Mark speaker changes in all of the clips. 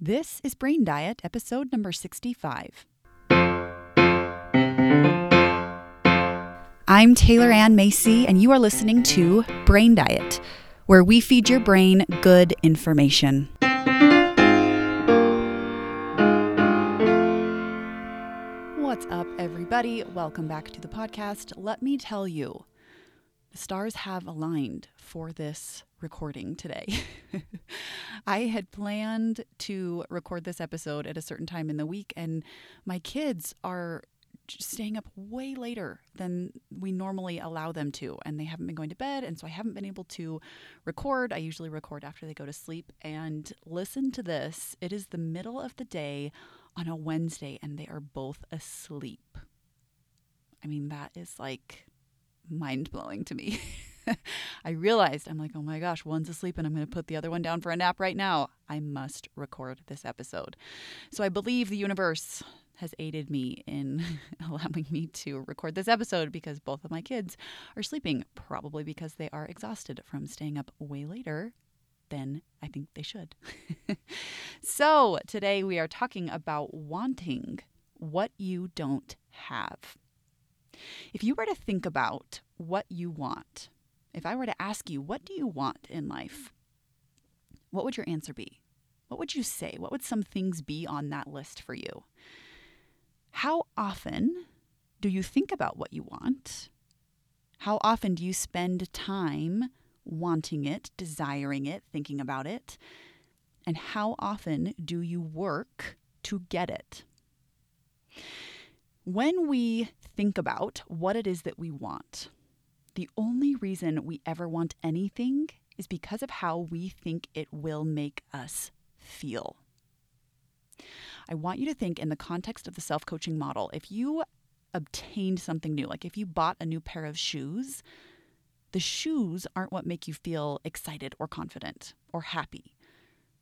Speaker 1: This is Brain Diet, episode number 65. I'm Taylor Ann Macy, and you are listening to Brain Diet, where we feed your brain good information. What's up, everybody? Welcome back to the podcast. Let me tell you, the stars have aligned for this recording today. I had planned to record this episode at a certain time in the week, and my kids are staying up way later than we normally allow them to, and they haven't been going to bed, and so I haven't been able to record. I usually record after they go to sleep. And listen to this it is the middle of the day on a Wednesday, and they are both asleep. I mean, that is like mind blowing to me. I realized I'm like, oh my gosh, one's asleep and I'm going to put the other one down for a nap right now. I must record this episode. So I believe the universe has aided me in allowing me to record this episode because both of my kids are sleeping, probably because they are exhausted from staying up way later than I think they should. so today we are talking about wanting what you don't have. If you were to think about what you want, if I were to ask you, what do you want in life? What would your answer be? What would you say? What would some things be on that list for you? How often do you think about what you want? How often do you spend time wanting it, desiring it, thinking about it? And how often do you work to get it? When we think about what it is that we want, the only reason we ever want anything is because of how we think it will make us feel. I want you to think in the context of the self coaching model. If you obtained something new, like if you bought a new pair of shoes, the shoes aren't what make you feel excited or confident or happy.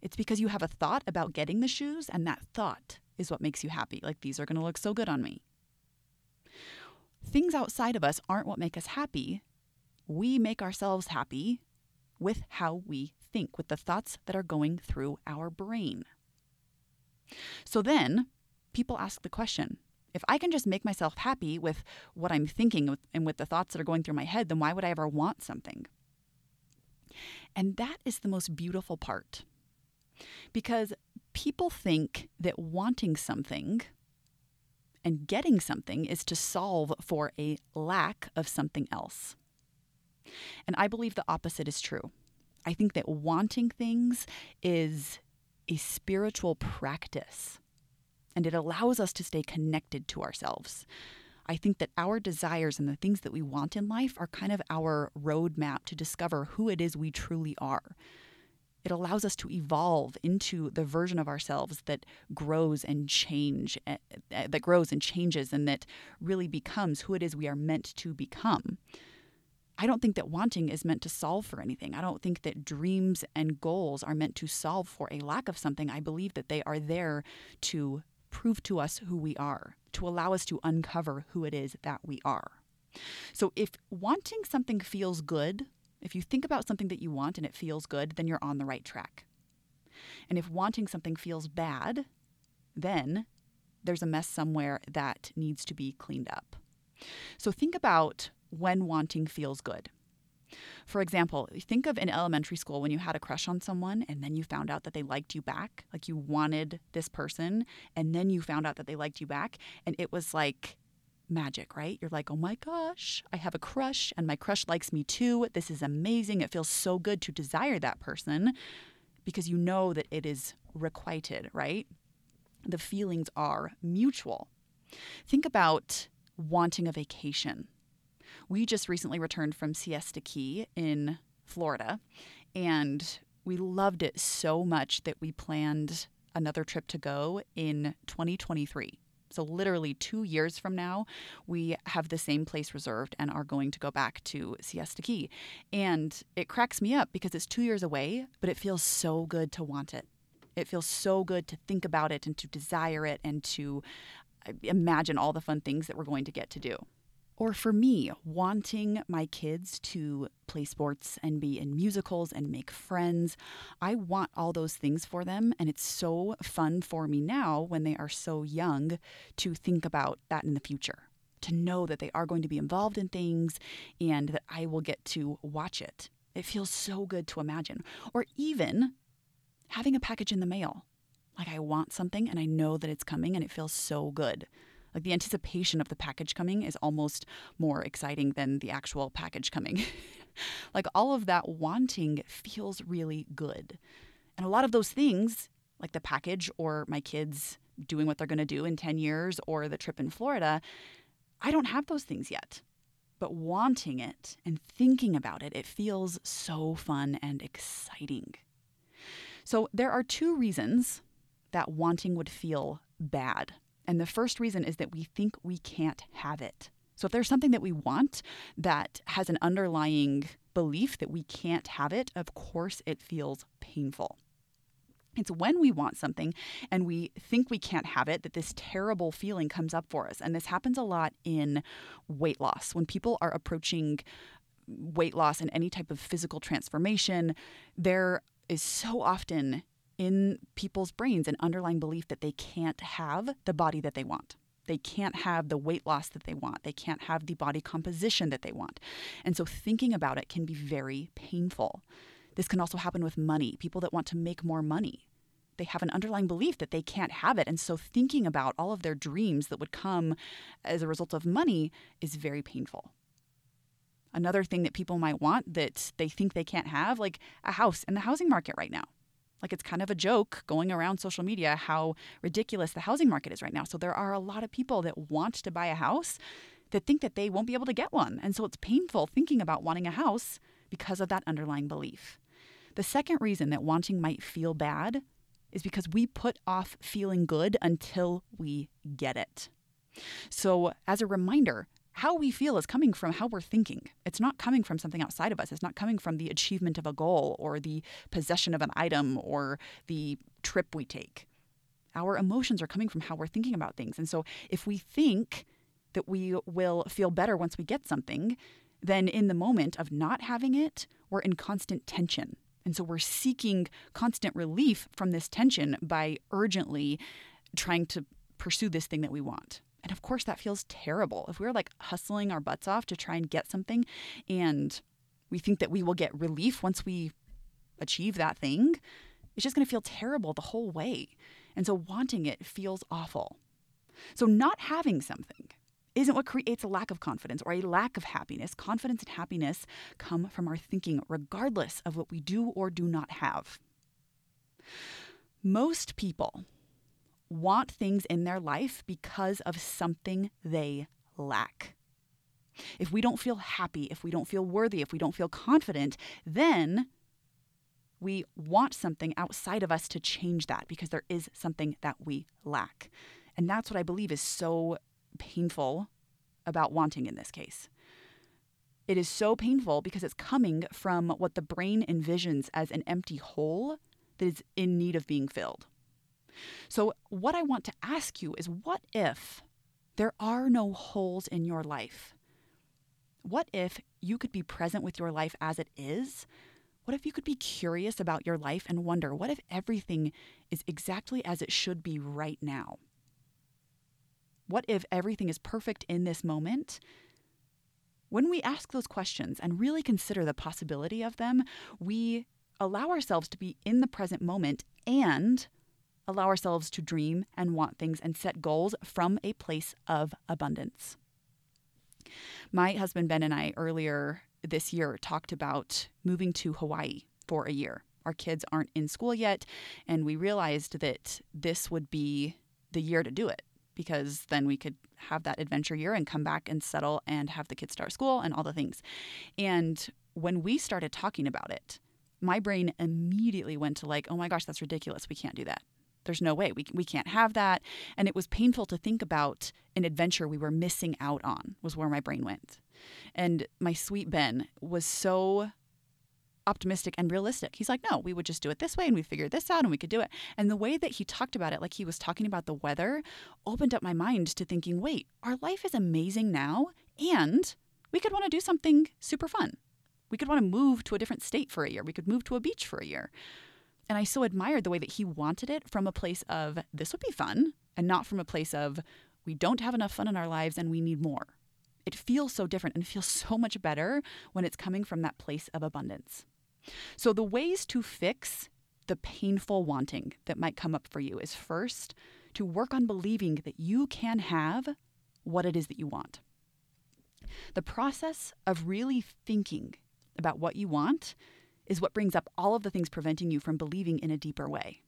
Speaker 1: It's because you have a thought about getting the shoes, and that thought is what makes you happy. Like, these are going to look so good on me. Things outside of us aren't what make us happy. We make ourselves happy with how we think, with the thoughts that are going through our brain. So then people ask the question if I can just make myself happy with what I'm thinking and with the thoughts that are going through my head, then why would I ever want something? And that is the most beautiful part. Because people think that wanting something and getting something is to solve for a lack of something else. And I believe the opposite is true. I think that wanting things is a spiritual practice and it allows us to stay connected to ourselves. I think that our desires and the things that we want in life are kind of our roadmap to discover who it is we truly are it allows us to evolve into the version of ourselves that grows and change eh, eh, that grows and changes and that really becomes who it is we are meant to become i don't think that wanting is meant to solve for anything i don't think that dreams and goals are meant to solve for a lack of something i believe that they are there to prove to us who we are to allow us to uncover who it is that we are so if wanting something feels good if you think about something that you want and it feels good, then you're on the right track. And if wanting something feels bad, then there's a mess somewhere that needs to be cleaned up. So think about when wanting feels good. For example, think of in elementary school when you had a crush on someone and then you found out that they liked you back, like you wanted this person, and then you found out that they liked you back, and it was like magic, right? You're like, oh my gosh, I have a crush and my crush likes me too. This is amazing. It feels so good to desire that person because you know that it is requited, right? The feelings are mutual. Think about wanting a vacation. We just recently returned from Siesta Key in Florida and we loved it so much that we planned another trip to go in 2023. So, literally two years from now, we have the same place reserved and are going to go back to Siesta Key. And it cracks me up because it's two years away, but it feels so good to want it. It feels so good to think about it and to desire it and to uh, imagine all the fun things that we're going to get to do. Or for me, wanting my kids to play sports and be in musicals and make friends. I want all those things for them. And it's so fun for me now when they are so young to think about that in the future, to know that they are going to be involved in things and that I will get to watch it. It feels so good to imagine. Or even having a package in the mail. Like I want something and I know that it's coming and it feels so good. Like the anticipation of the package coming is almost more exciting than the actual package coming. like all of that wanting feels really good. And a lot of those things, like the package or my kids doing what they're going to do in 10 years or the trip in Florida, I don't have those things yet. But wanting it and thinking about it, it feels so fun and exciting. So there are two reasons that wanting would feel bad. And the first reason is that we think we can't have it. So if there's something that we want that has an underlying belief that we can't have it, of course it feels painful. It's when we want something and we think we can't have it that this terrible feeling comes up for us. And this happens a lot in weight loss. When people are approaching weight loss and any type of physical transformation, there is so often in people's brains an underlying belief that they can't have the body that they want. They can't have the weight loss that they want. They can't have the body composition that they want. And so thinking about it can be very painful. This can also happen with money. People that want to make more money, they have an underlying belief that they can't have it. And so thinking about all of their dreams that would come as a result of money is very painful. Another thing that people might want that they think they can't have, like a house in the housing market right now. Like it's kind of a joke going around social media how ridiculous the housing market is right now. So there are a lot of people that want to buy a house that think that they won't be able to get one. And so it's painful thinking about wanting a house because of that underlying belief. The second reason that wanting might feel bad is because we put off feeling good until we get it. So, as a reminder, how we feel is coming from how we're thinking. It's not coming from something outside of us. It's not coming from the achievement of a goal or the possession of an item or the trip we take. Our emotions are coming from how we're thinking about things. And so if we think that we will feel better once we get something, then in the moment of not having it, we're in constant tension. And so we're seeking constant relief from this tension by urgently trying to pursue this thing that we want. And of course, that feels terrible. If we're like hustling our butts off to try and get something and we think that we will get relief once we achieve that thing, it's just going to feel terrible the whole way. And so wanting it feels awful. So not having something isn't what creates a lack of confidence or a lack of happiness. Confidence and happiness come from our thinking, regardless of what we do or do not have. Most people want things in their life because of something they lack. If we don't feel happy, if we don't feel worthy, if we don't feel confident, then we want something outside of us to change that because there is something that we lack. And that's what I believe is so painful about wanting in this case. It is so painful because it's coming from what the brain envisions as an empty hole that is in need of being filled. So, what I want to ask you is what if there are no holes in your life? What if you could be present with your life as it is? What if you could be curious about your life and wonder, what if everything is exactly as it should be right now? What if everything is perfect in this moment? When we ask those questions and really consider the possibility of them, we allow ourselves to be in the present moment and allow ourselves to dream and want things and set goals from a place of abundance. My husband Ben and I earlier this year talked about moving to Hawaii for a year. Our kids aren't in school yet, and we realized that this would be the year to do it because then we could have that adventure year and come back and settle and have the kids start school and all the things. And when we started talking about it, my brain immediately went to like, oh my gosh, that's ridiculous. We can't do that there's no way we, we can't have that and it was painful to think about an adventure we were missing out on was where my brain went and my sweet ben was so optimistic and realistic he's like no we would just do it this way and we figured this out and we could do it and the way that he talked about it like he was talking about the weather opened up my mind to thinking wait our life is amazing now And we could want to do something super fun. We could want to move to a different state for a year. We could move to a beach for a year. And I so admired the way that he wanted it from a place of this would be fun and not from a place of we don't have enough fun in our lives and we need more. It feels so different and feels so much better when it's coming from that place of abundance. So, the ways to fix the painful wanting that might come up for you is first to work on believing that you can have what it is that you want. The process of really thinking about what you want is what brings up all of the things preventing you from believing in a deeper way.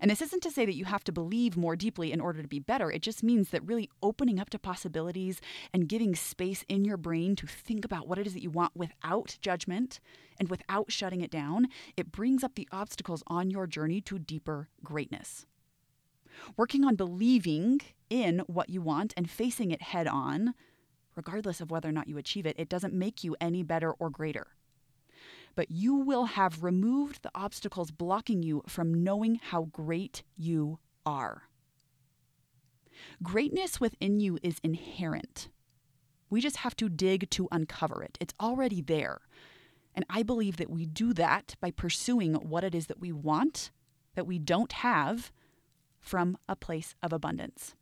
Speaker 1: And this isn't to say that you have to believe more deeply in order to be better. It just means that really opening up to possibilities and giving space in your brain to think about what it is that you want without judgment and without shutting it down, it brings up the obstacles on your journey to deeper greatness. Working on believing in what you want and facing it head on, regardless of whether or not you achieve it, it doesn't make you any better or greater but you will have removed the obstacles blocking you from knowing how great you are. Greatness within you is inherent. We just have to dig to uncover it. It's already there. And I believe that we do that by pursuing what it is that we want, that we don't have, from a place of abundance.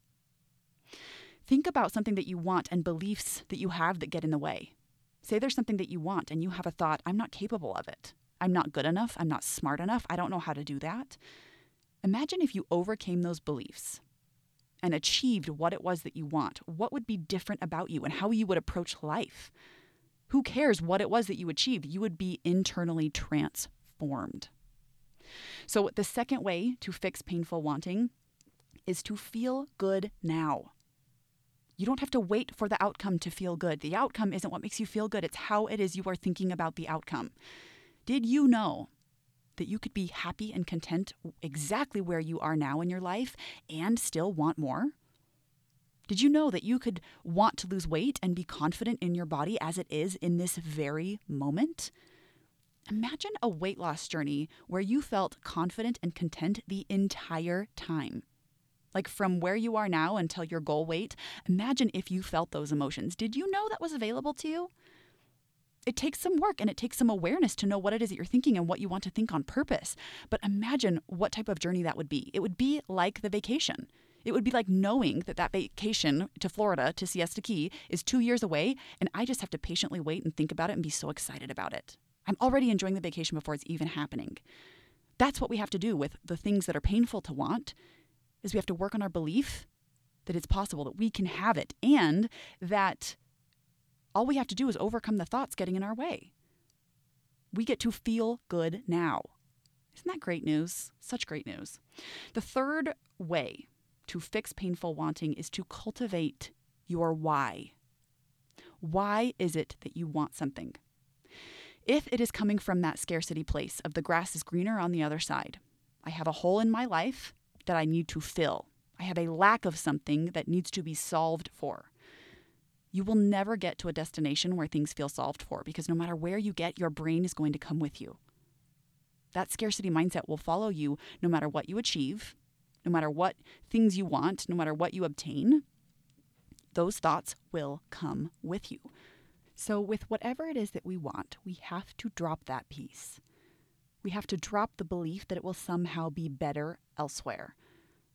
Speaker 1: Think about something that you want and beliefs that you have that get in the way. Say there's something that you want and you have a thought, I'm not capable of it. I'm not good enough. I'm not smart enough. I don't know how to do that. Imagine if you overcame those beliefs and achieved what it was that you want. What would be different about you and how you would approach life? Who cares what it was that you achieved? You would be internally transformed. So, the second way to fix painful wanting is to feel good now. You don't have to wait for the outcome to feel good. The outcome isn't what makes you feel good, it's how it is you are thinking about the outcome. Did you know that you could be happy and content exactly where you are now in your life and still want more? Did you know that you could want to lose weight and be confident in your body as it is in this very moment? Imagine a weight loss journey where you felt confident and content the entire time like from where you are now until your goal weight, imagine if you felt those emotions. Did you know that was available to you? It takes some work and it takes some awareness to know what it is that you're thinking and what you want to think on purpose. But imagine what type of journey that would be. It would be like the vacation. It would be like knowing that that vacation to Florida, to Siesta Key, is two years away, and I just have to patiently wait and think about it and be so excited about it. I'm already enjoying the vacation before it's even happening. That's what we have to do with the things that are painful to want is we have to work on our belief that it's possible that we can have it and that all we have to do is overcome the thoughts getting in our way. We get to feel good now. Isn't that great news? Such great news. The third way to fix painful wanting is to cultivate your why. Why is it that you want something? If it is coming from that scarcity place of the grass is greener on the other side, I have a hole in my life that I need to fill. I have a lack of something that needs to be solved for. You will never get to a destination where things feel solved for because no matter where you get, your brain is going to come with you. That scarcity mindset will follow you no matter what you achieve, no matter what things you want, no matter what you obtain. Those thoughts will come with you. So, with whatever it is that we want, we have to drop that piece. We have to drop the belief that it will somehow be better elsewhere.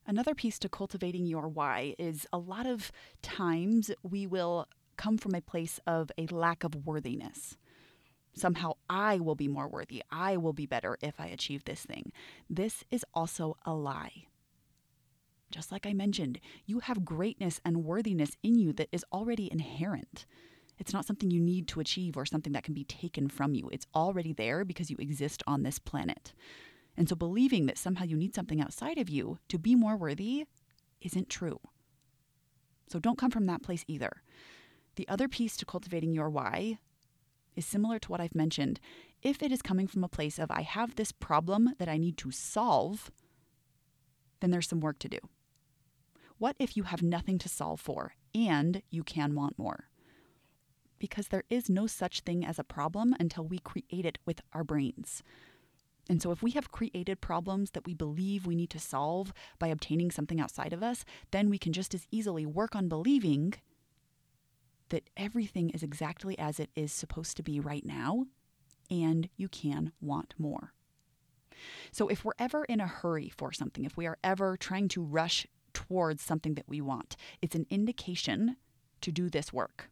Speaker 1: Another piece to cultivating your why is a lot of times we will come from a place of a lack of worthiness. Somehow I will be more worthy. I will be better if I achieve this thing. This is also a lie. Just like I mentioned, you have greatness and worthiness in you that is already inherent. It's not something you need to achieve or something that can be taken from you. It's already there because you exist on this planet. And so believing that somehow you need something outside of you to be more worthy isn't true. So don't come from that place either. The other piece to cultivating your why is similar to what I've mentioned. If it is coming from a place of, I have this problem that I need to solve, then there's some work to do. What if you have nothing to solve for and you can want more? Because there is no such thing as a problem until we create it with our brains. And so, if we have created problems that we believe we need to solve by obtaining something outside of us, then we can just as easily work on believing that everything is exactly as it is supposed to be right now, and you can want more. So, if we're ever in a hurry for something, if we are ever trying to rush towards something that we want, it's an indication to do this work.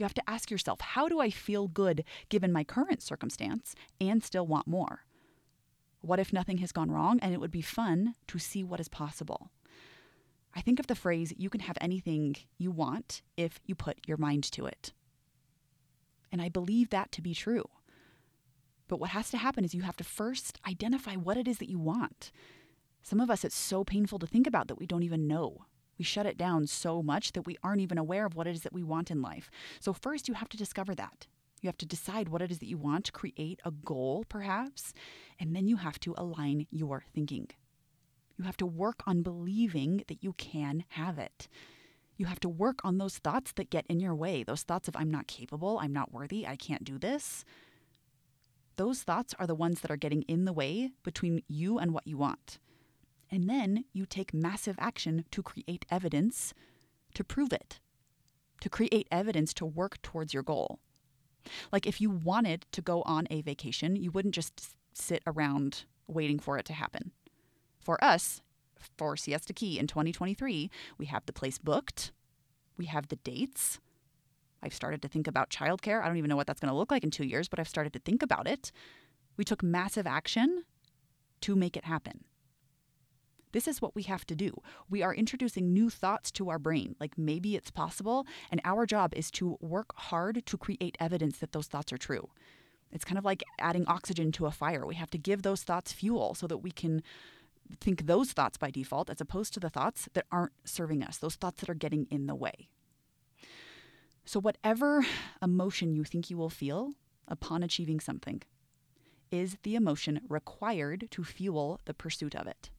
Speaker 1: You have to ask yourself, how do I feel good given my current circumstance and still want more? What if nothing has gone wrong and it would be fun to see what is possible? I think of the phrase, you can have anything you want if you put your mind to it. And I believe that to be true. But what has to happen is you have to first identify what it is that you want. Some of us, it's so painful to think about that we don't even know. We shut it down so much that we aren't even aware of what it is that we want in life. So, first, you have to discover that. You have to decide what it is that you want, create a goal, perhaps, and then you have to align your thinking. You have to work on believing that you can have it. You have to work on those thoughts that get in your way, those thoughts of, I'm not capable, I'm not worthy, I can't do this. Those thoughts are the ones that are getting in the way between you and what you want. And then you take massive action to create evidence to prove it, to create evidence to work towards your goal. Like if you wanted to go on a vacation, you wouldn't just sit around waiting for it to happen. For us, for Siesta Key in 2023, we have the place booked, we have the dates. I've started to think about childcare. I don't even know what that's going to look like in two years, but I've started to think about it. We took massive action to make it happen. This is what we have to do. We are introducing new thoughts to our brain, like maybe it's possible, and our job is to work hard to create evidence that those thoughts are true. It's kind of like adding oxygen to a fire. We have to give those thoughts fuel so that we can think those thoughts by default as opposed to the thoughts that aren't serving us, those thoughts that are getting in the way. So, whatever emotion you think you will feel upon achieving something is the emotion required to fuel the pursuit of it.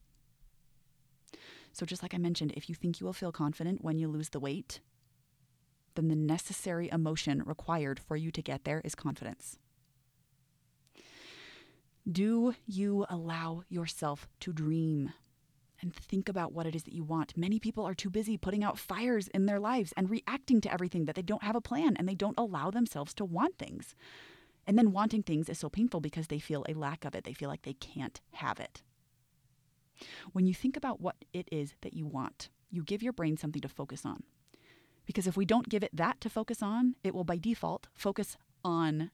Speaker 1: So, just like I mentioned, if you think you will feel confident when you lose the weight, then the necessary emotion required for you to get there is confidence. Do you allow yourself to dream and think about what it is that you want? Many people are too busy putting out fires in their lives and reacting to everything that they don't have a plan and they don't allow themselves to want things. And then wanting things is so painful because they feel a lack of it. They feel like they can't have it. When you think about what it is that you want, you give your brain something to focus on. Because if we don't give it that to focus on, it will by default focus on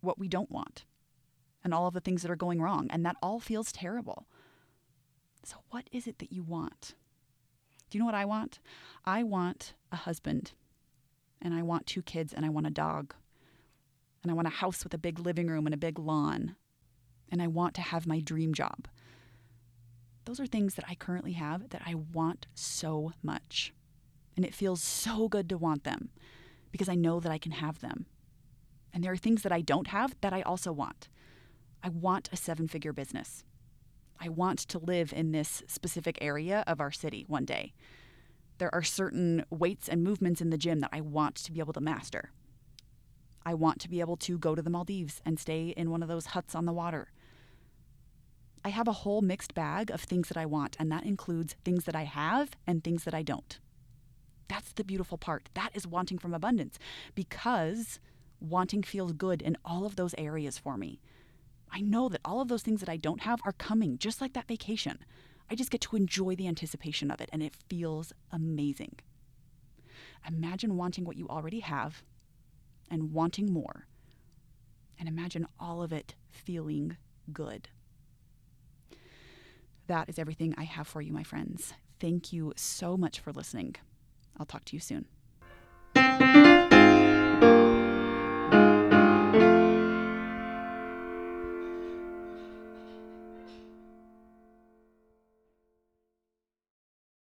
Speaker 1: what we don't want and all of the things that are going wrong. And that all feels terrible. So, what is it that you want? Do you know what I want? I want a husband, and I want two kids, and I want a dog, and I want a house with a big living room and a big lawn, and I want to have my dream job. Those are things that I currently have that I want so much. And it feels so good to want them because I know that I can have them. And there are things that I don't have that I also want. I want a seven figure business. I want to live in this specific area of our city one day. There are certain weights and movements in the gym that I want to be able to master. I want to be able to go to the Maldives and stay in one of those huts on the water. I have a whole mixed bag of things that I want, and that includes things that I have and things that I don't. That's the beautiful part. That is wanting from abundance because wanting feels good in all of those areas for me. I know that all of those things that I don't have are coming, just like that vacation. I just get to enjoy the anticipation of it, and it feels amazing. Imagine wanting what you already have and wanting more. And imagine all of it feeling good. That is everything I have for you, my friends. Thank you so much for listening. I'll talk to you soon.